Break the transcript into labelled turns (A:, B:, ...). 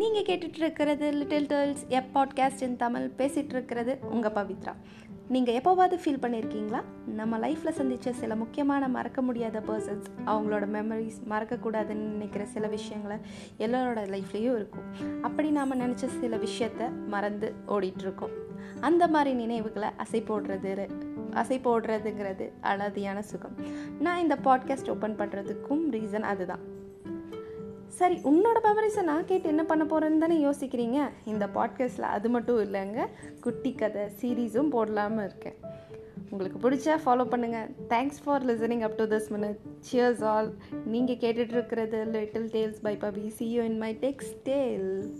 A: நீங்கள் கேட்டுட்டு இருக்கிறது லிட்டில் டேர்ல்ஸ் எப் பாட்காஸ்ட் இன் தமிழ் பேசிகிட்டு இருக்கிறது உங்கள் பவித்ரா. நீங்கள் எப்போவாவது ஃபீல் பண்ணியிருக்கீங்களா நம்ம லைஃப்பில் சந்தித்த சில முக்கியமான மறக்க முடியாத பர்சன்ஸ் அவங்களோட மெமரிஸ் மறக்கக்கூடாதுன்னு நினைக்கிற சில விஷயங்களை எல்லாரோட லைஃப்லேயும் இருக்கும். அப்படி நாம் நினச்ச சில விஷயத்த மறந்து ஓடிட்டுருக்கோம். அந்த மாதிரி நினைவுகளை அசை போடுறது அசை போடுறதுங்கிறது அழதியான சுகம். நான் இந்த பாட்காஸ்ட் ஓப்பன் பண்ணுறதுக்கும் ரீசன் அதுதான். சரி உன்னோட மெமரிஸை நான் கேட்டு என்ன பண்ண போகிறேன்னு தானே யோசிக்கிறீங்க? இந்த பாட்காஸ்ட்டில் அது மட்டும் இல்லைங்க குட்டி கதை சீரீஸும் போடலாமல் இருக்கேன். உங்களுக்கு பிடிச்சா ஃபாலோ பண்ணுங்கள் thanks for listening up to this minute cheers all நீங்கள் கேட்டுட்ருக்கிறது little tales by பபி see you in my next tale